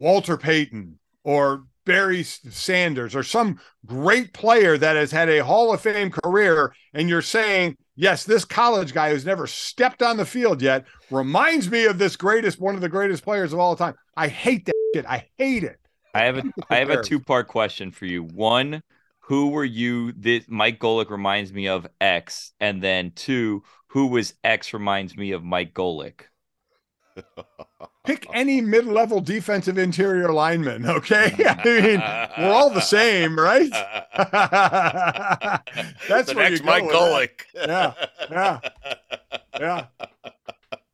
Walter Payton or Barry Sanders or some great player that has had a Hall of Fame career. And you're saying, yes, this college guy who's never stepped on the field yet reminds me of this greatest, one of the greatest players of all time. I hate that shit. I hate it. I have a I have a two part question for you. One, who were you? This Mike Golic reminds me of X, and then two, who was X reminds me of Mike Golic. Pick any mid-level defensive interior lineman, okay? I mean, we're all the same, right? That's the where next you go Mike with Golic. Yeah, yeah, yeah.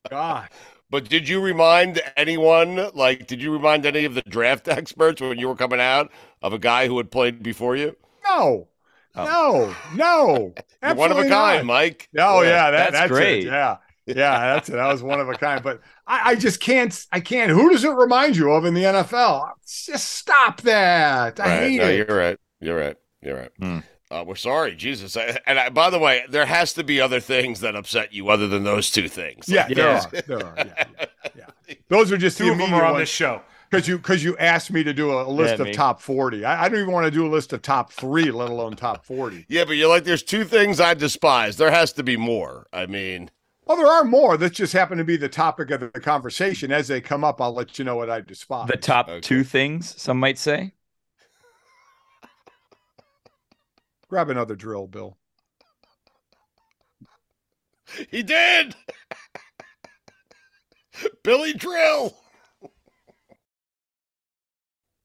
God, But did you remind anyone, like, did you remind any of the draft experts when you were coming out of a guy who had played before you? no, oh. no, no. You're one of a kind, not. Mike. Oh yeah, that, That's that's, great. It. Yeah, yeah, that's it. That was one of a kind. But I, I just can't. I can't. Who does it remind you of in the NFL? Just stop that. I Right. hate No, it. you're right. You're right. You're right. Hmm. Uh, we're sorry, Jesus. I, and I, by the way, there has to be other things that upset you other than those two things. Yeah, Like, there Yeah. are. There are. Yeah, yeah, yeah. Those are just Two the of them immediate are on ones. this show. because you because you asked me to do a, a list Yeah, of me. top forty. I, I don't even want to do a list of top three, let alone top forty. Yeah, but you're like, there's two things I despise. There has to be more. I mean, Well, there are more that just happen to be the topic of the conversation. As they come up, I'll let you know what I despise. The top Okay. two things, some might say. Grab another drill, Bill. he did. Billy Drill.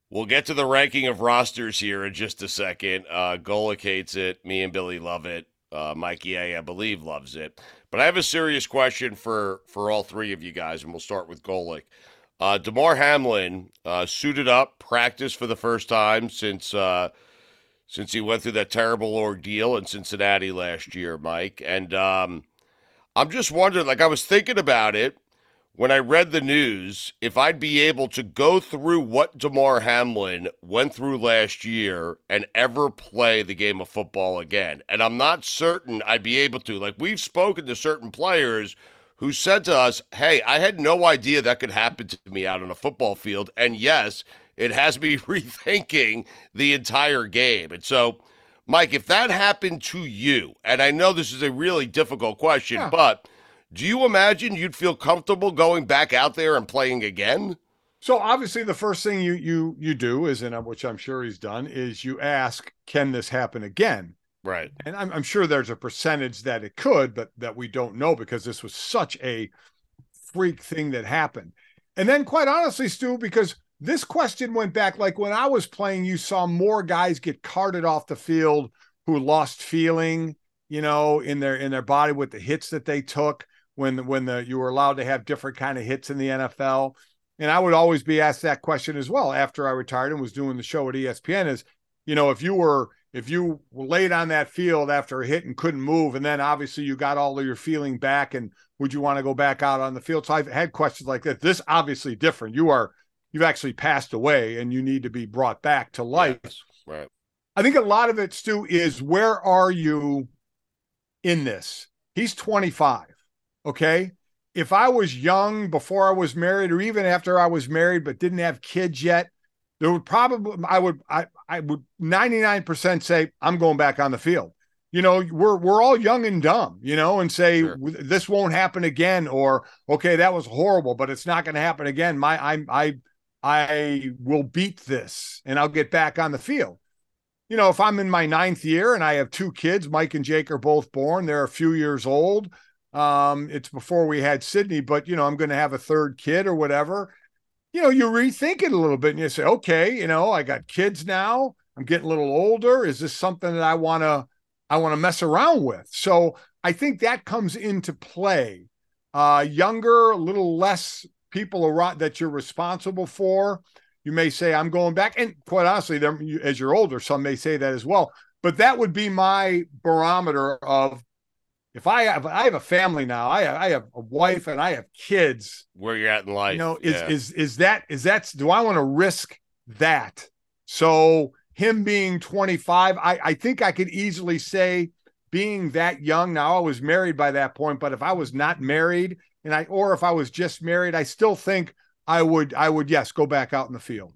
We'll get to the ranking of rosters here in just a second. Uh, Golic hates it. Me and Billy love it. Uh, Mikey A, I believe, loves it. But I have a serious question for for all three of you guys, and we'll start with Golic. Uh, Damar Hamlin uh, suited up, practiced for the first time since uh, since he went through that terrible ordeal in Cincinnati last year, Mike. And um, I'm just wondering, like I was thinking about it when I read the news, if I'd be able to go through what Damar Hamlin went through last year and ever play the game of football again. And I'm not certain I'd be able to. Like we've spoken to certain players who said to us, Hey, I had no idea that could happen to me out on a football field. And yes, it has me rethinking the entire game. And so, Mike, if that happened to you, and I know this is a really difficult question, Yeah. but do you imagine you'd feel comfortable going back out there and playing again? So obviously, the first thing you you you do is, and uh, which I'm sure he's done, is you ask, "Can this happen again?" Right. And I'm, I'm sure there's a percentage that it could, but that we don't know because this was such a freak thing that happened. And then, quite honestly, Stu, because this question went back like when I was playing, you saw more guys get carted off the field who lost feeling, you know, in their in their body with the hits that they took when when the you were allowed to have different kind of hits in the NFL. And I would always be asked that question as well after I retired and was doing the show at ESPN is, you know, if you were if you were laid on that field after a hit and couldn't move, and then obviously you got all of your feeling back, and would you want to go back out on the field? So I've had questions like that. This obviously different. You are you've actually passed away, and you need to be brought back to life. Yes. Right. I think a lot of it, Stu, is where are you in this? He's 25. Okay. If I was young before I was married, or even after I was married but didn't have kids yet, there would probably I would I I would 99% say I'm going back on the field. You know, we're we're all young and dumb, you know, and say Sure. this won't happen again, or okay, that was horrible, but it's not going to happen again. My I I I will beat this and I'll get back on the field you know, if I'm in my ninth year and I have two kids, Mike and Jake are both born, they're a few years old. Um, it's before we had Sydney, but you know, I'm going to have a third kid or whatever. You know, you rethink it a little bit and you say, okay, you know, I got kids now. I'm getting a little older. Is this something that I want to, I want to mess around with? So I think that comes into play. Uh, younger, a little less people around that you're responsible for you may say i'm going back and quite honestly as you're older some may say that as well but that would be my barometer of if i have i have a family now i, I have a wife and i have kids Where you're at in life. you know is yeah. is is that is that do i want to risk that so him being 25 i i think i could easily say being that young now i was married by that point but if i was not married and i or if i was just married i still think i would i would yes go back out in the field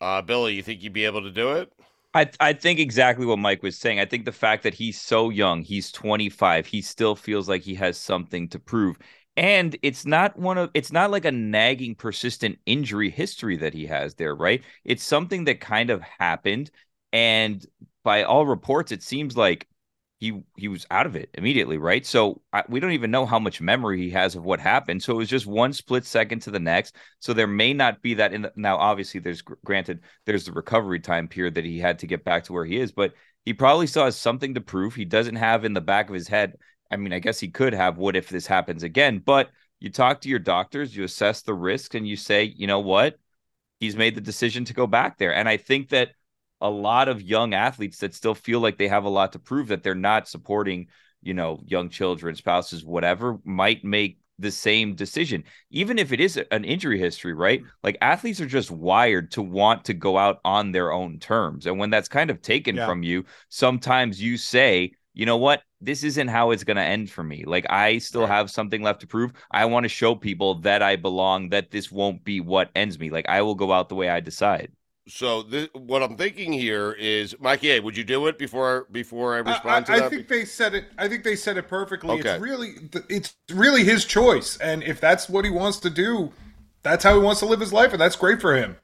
uh, Billy, you think you'd be able to do it? I I think exactly what Mike was saying. I think the fact that he's so young, he's 25, he still feels like he has something to prove. And it's not one of it's not like a nagging persistent injury history that he has there, right? It's something that kind of happened and by all reports it seems like he he was out of it immediately, right? So I, we don't even know how much memory he has of what happened. So it was just one split second to the next. So there may not be that in the, now. Obviously, there's granted there's the recovery time period that he had to get back to where he is, but he probably still has something to prove. He doesn't have in the back of his head. I mean, I guess he could have. What if this happens again? But you talk to your doctors, you assess the risk, and you say, you know what, he's made the decision to go back there. And I think that a lot of young athletes that still feel like they have a lot to prove that they're not supporting, you know, young children, spouses, whatever, might make the same decision, even if it is an injury history, right? Like athletes are just wired to want to go out on their own terms. And when that's kind of taken yeah. from you, sometimes you say, you know what? This isn't how it's going to end for me. Like, I still right. have something left to prove. I want to show people that I belong, that this won't be what ends me. Like, I will go out the way I decide. So this, what I'm thinking here is, Mikey, hey, would you do it before before I respond I, to that? I think they said it. I think they said it perfectly. Okay. It's really it's really his choice, and if that's what he wants to do, that's how he wants to live his life, and that's great for him.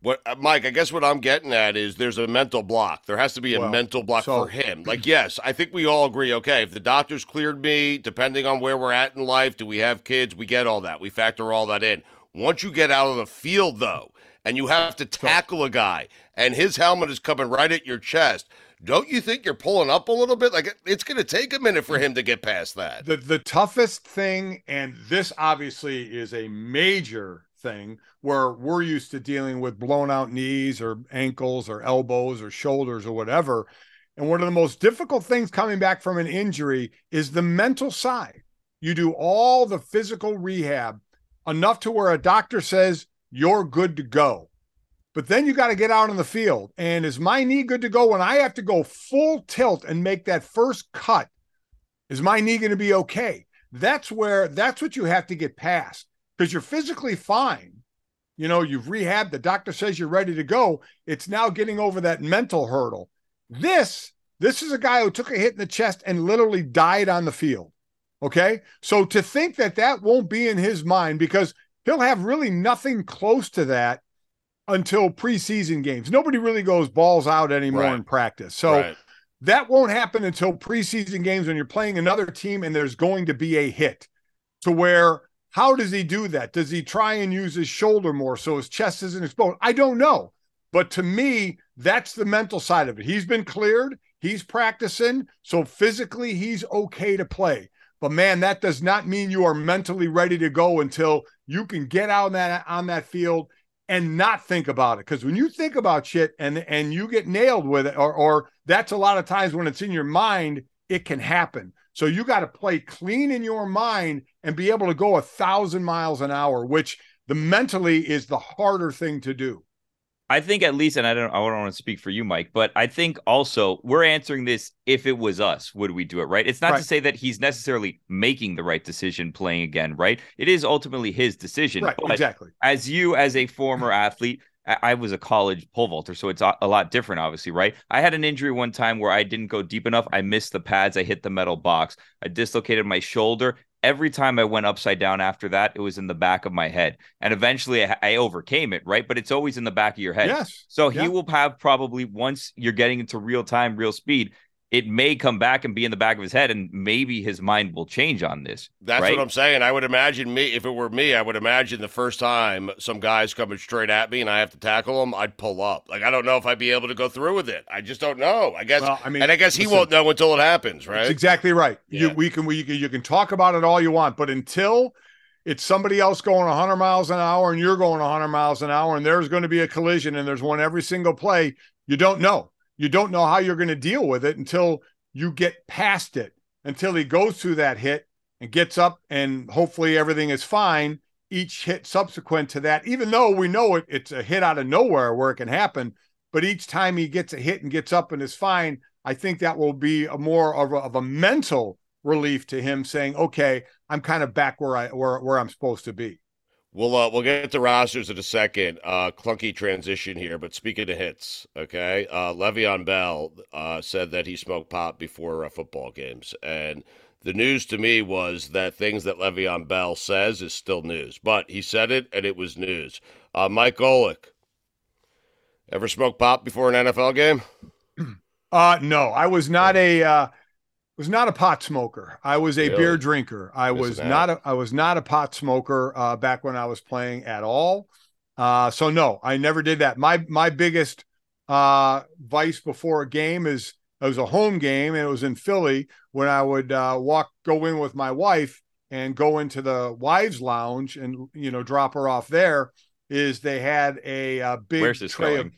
What, uh, Mike? I guess what I'm getting at is there's a mental block. There has to be a well, mental block so, for him. Like, yes, I think we all agree. Okay, if the doctors cleared me, depending on where we're at in life, do we have kids? We get all that. We factor all that in. Once you get out of the field, though and you have to tackle a guy and his helmet is coming right at your chest, don't you think you're pulling up a little bit? Like it's going to take a minute for him to get past that. The the toughest thing, and this obviously is a major thing where we're used to dealing with blown out knees or ankles or elbows or shoulders or whatever. And one of the most difficult things coming back from an injury is the mental side. You do all the physical rehab enough to where a doctor says you're good to go. But then you got to get out on the field. And is my knee good to go when I have to go full tilt and make that first cut? Is my knee going to be okay? That's where that's what you have to get past because you're physically fine. You know, you've rehabbed, the doctor says you're ready to go. It's now getting over that mental hurdle. This this is a guy who took a hit in the chest and literally died on the field. Okay? So to think that that won't be in his mind because he'll have really nothing close to that until preseason games. Nobody really goes balls out anymore right. in practice. So right. that won't happen until preseason games when you're playing another team and there's going to be a hit to where how does he do that? Does he try and use his shoulder more so his chest isn't exposed? I don't know. But to me, that's the mental side of it. He's been cleared, he's practicing, so physically he's okay to play. But man, that does not mean you are mentally ready to go until you can get out on that on that field and not think about it. Because when you think about shit and and you get nailed with it, or or that's a lot of times when it's in your mind, it can happen. So you got to play clean in your mind and be able to go a thousand miles an hour, which the mentally is the harder thing to do. I think at least, and I don't, I don't want to speak for you, Mike, but I think also we're answering this. If it was us, would we do it? Right? It's not right. to say that he's necessarily making the right decision playing again, right? It is ultimately his decision. Right. exactly. As you, as a former athlete, I was a college pole vaulter, so it's a lot different, obviously, right? I had an injury one time where I didn't go deep enough. I missed the pads. I hit the metal box. I dislocated my shoulder every time I went upside down after that, it was in the back of my head. And eventually I, I overcame it, right? But it's always in the back of your head. Yes. So yeah. he will have probably once you're getting into real time, real speed, it may come back and be in the back of his head, and maybe his mind will change on this. That's right? what I'm saying. I would imagine me, if it were me, I would imagine the first time some guy's coming straight at me and I have to tackle him, I'd pull up. Like I don't know if I'd be able to go through with it. I just don't know. I guess. Well, I mean, and I guess he listen, won't know until it happens, right? exactly right. Yeah. You, we can we can, you can talk about it all you want, but until it's somebody else going 100 miles an hour and you're going 100 miles an hour and there's going to be a collision and there's one every single play, you don't know. You don't know how you're going to deal with it until you get past it until he goes through that hit and gets up and hopefully everything is fine each hit subsequent to that even though we know it, it's a hit out of nowhere where it can happen but each time he gets a hit and gets up and is fine i think that will be a more of a, of a mental relief to him saying okay i'm kind of back where i where, where i'm supposed to be We'll uh, we'll get to rosters in a second. Uh, clunky transition here, but speaking of hits, okay, uh, Le'Veon Bell uh, said that he smoked pot before uh, football games, and the news to me was that things that Le'Veon Bell says is still news, but he said it and it was news. Uh, Mike Golic, ever smoked pot before an NFL game? Uh, no, I was not a. Was not a pot smoker. I was a Really? beer drinker. I Missing was out. not a I was not a pot smoker uh, back when I was playing at all. Uh, so no, I never did that. My my biggest uh, vice before a game is it was a home game and it was in Philly when I would uh, walk go in with my wife and go into the wives lounge and you know drop her off there. Is they had a, uh big Where's this tray going? of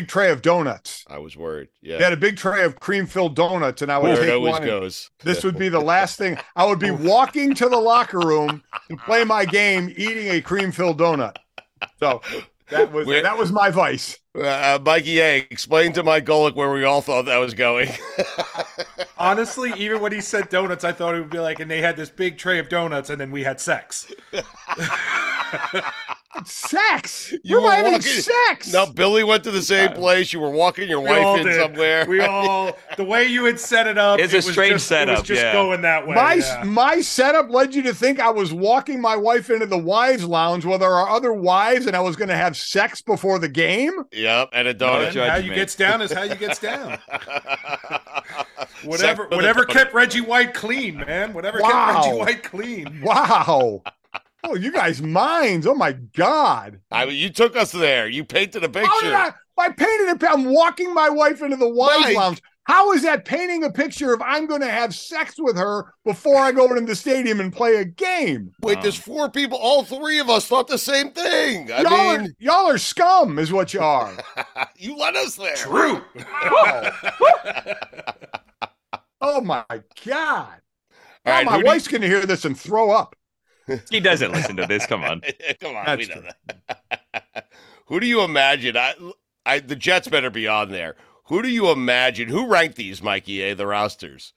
big tray of donuts. I was worried. Yeah. They had a big tray of cream filled donuts, and I would Where it take always one. and- goes. this would be the last thing. I would be walking to the locker room to play my game, eating a cream filled donut. So that was Where- that was my vice. Uh, Mikey A, explain to Mike Golic where we all thought that was going. Honestly, even when he said donuts, I thought it would be like, and they had this big tray of donuts, and then we had sex. Sex. You You were were having walking- sex. no, Billy went to the same uh, place. You were walking your We wife in did. somewhere. We all the way you had set it up. It's a it was strange just, It was setup, just yeah. going that way. my yeah. my setup led you to think I was walking my wife into the wives lounge where there are other wives and I was going to have sex before the game. Yep, and a And donut. judge how me. you gets down is how you gets down. Whatever, Sex with a whatever kept Reggie White clean, man. Whatever Wow. kept Reggie White clean. Wow. Oh, you guys minds. Oh my god. I mean, you took us there. You painted a How did picture. I, I painted a pi- I'm walking my wife into the wives Mike. lounge. How is that painting a picture of I'm going to have sex with her before I go into the stadium and play a game? Wait, there's four people. All three of us thought the same thing. I y'all, are, mean, y'all are scum, is what you are. you let us there. True. Oh my god! All Now my who do you- wife's going to hear this and throw up. He doesn't listen to this. Come on. Come on, That's we know that. Who do you imagine? I, I, the Jets better be on there. Who do you imagine? Who ranked these, Mikey A, the rosters?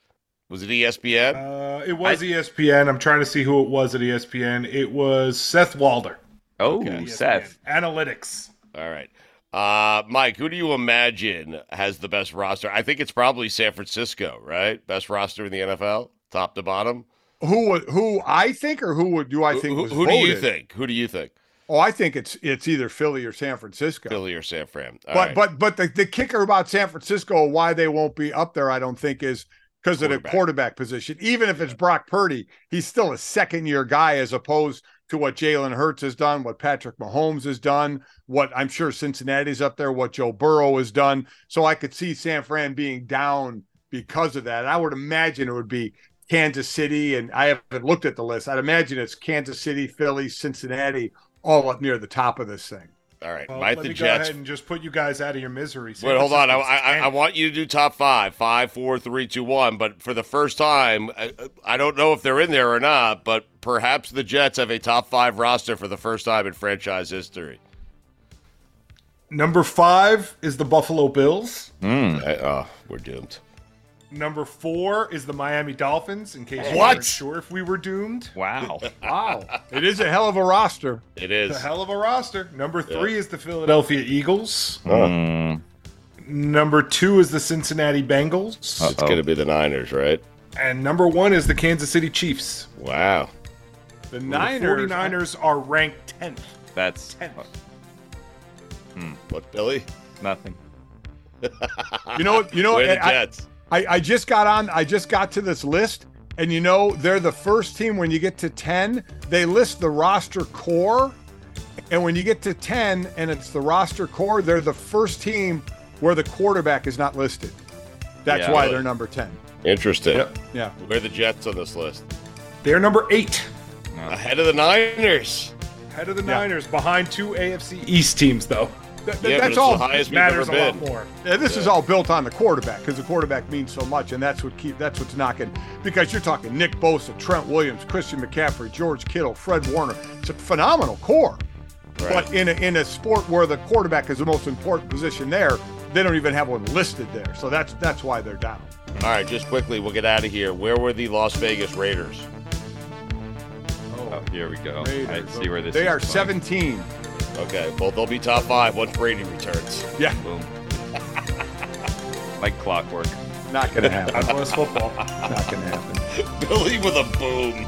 Was it ESPN? Uh, it was ESPN. I'm trying to see who it was at ESPN. It was Seth Walder. Oh, ESPN. Seth. Analytics. All right. Uh, Mike, who do you imagine has the best roster? I think it's probably San Francisco, right? Best roster in the NFL, top to bottom. Who would- who I think or who would do I think who who do you think? Who do you think? Oh, I think it's it's either Philly or San Francisco. Philly or San Fran? All but right. but but the, the kicker about San Francisco, why they won't be up there, I don't think is because of the Quarterback. quarterback position. Even if it's Brock Purdy, he's still a second year guy as opposed to what Jalen Hurts has done, what Patrick Mahomes has done, what I'm sure Cincinnati's up there, what Joe Burrow has done. So I could see San Fran being down because of that. I would imagine it would be Kansas City, and I haven't looked at the list. I'd imagine it's Kansas City, Philly, Cincinnati, all up near the top of this thing. All right. Well, Mike let the me go Jets. ahead and just put you guys out of your misery. San Wait, hold on. I, I, I want you to do top five. Five, four, three, two, one. But for the first time, I, I don't know if they're in there or not, but perhaps the Jets have a top five roster for the first time in franchise history. Number five is the Buffalo Bills. Hmm, I- oh, we're doomed. Number four is the Miami Dolphins. In case you What? weren't sure if we were doomed, Wow. Wow. it is a hell of a roster. It is. the is. hell of a roster. Number three is the Philadelphia Eagles. Mm. Number two is the Cincinnati Bengals, It's going to be the Niners, right? and number one is the Kansas City Chiefs. Wow. The The Niners. 49ers are ranked tenth. That's Tenth. What, Billy? nothing. You know, what? you know, Where the Jets? I, I just got on, I just got to this list, and you know, they're the first team when you get to 10, they list the roster core. And when you get to 10 and it's the roster core, they're the first team where the quarterback is not listed. That's Yeah. why Really? they're number 10. Interesting. Yep. Yeah. Where are the Jets on this list? They're number eight, Ahead of the Niners. head of the Yeah. Niners, behind two AFC East teams, though. Th- th- Yeah, but that's it's all. the highest we've Matters ever a lot more. Yeah, this is all built on the quarterback because the quarterback means so much, and that's what keep that's what's knocking. Because you're talking Nick Bosa, Trent Williams, Christian McCaffrey, George Kittle, Fred Warner. It's a phenomenal core. Right. But in a, in a sport where the quarterback is the most important position there, they don't even have one listed there. So that's that's why they're down. All right, just quickly, we'll get out of here. Where were the Las Vegas Raiders? Oh, oh here we go. I Raiders. see where this They is are going. 17. Okay, well, they'll be top five once Brady returns. Yeah, Boom. like clockwork. not going to happen. God bless football. not going to happen. Billy with a boom.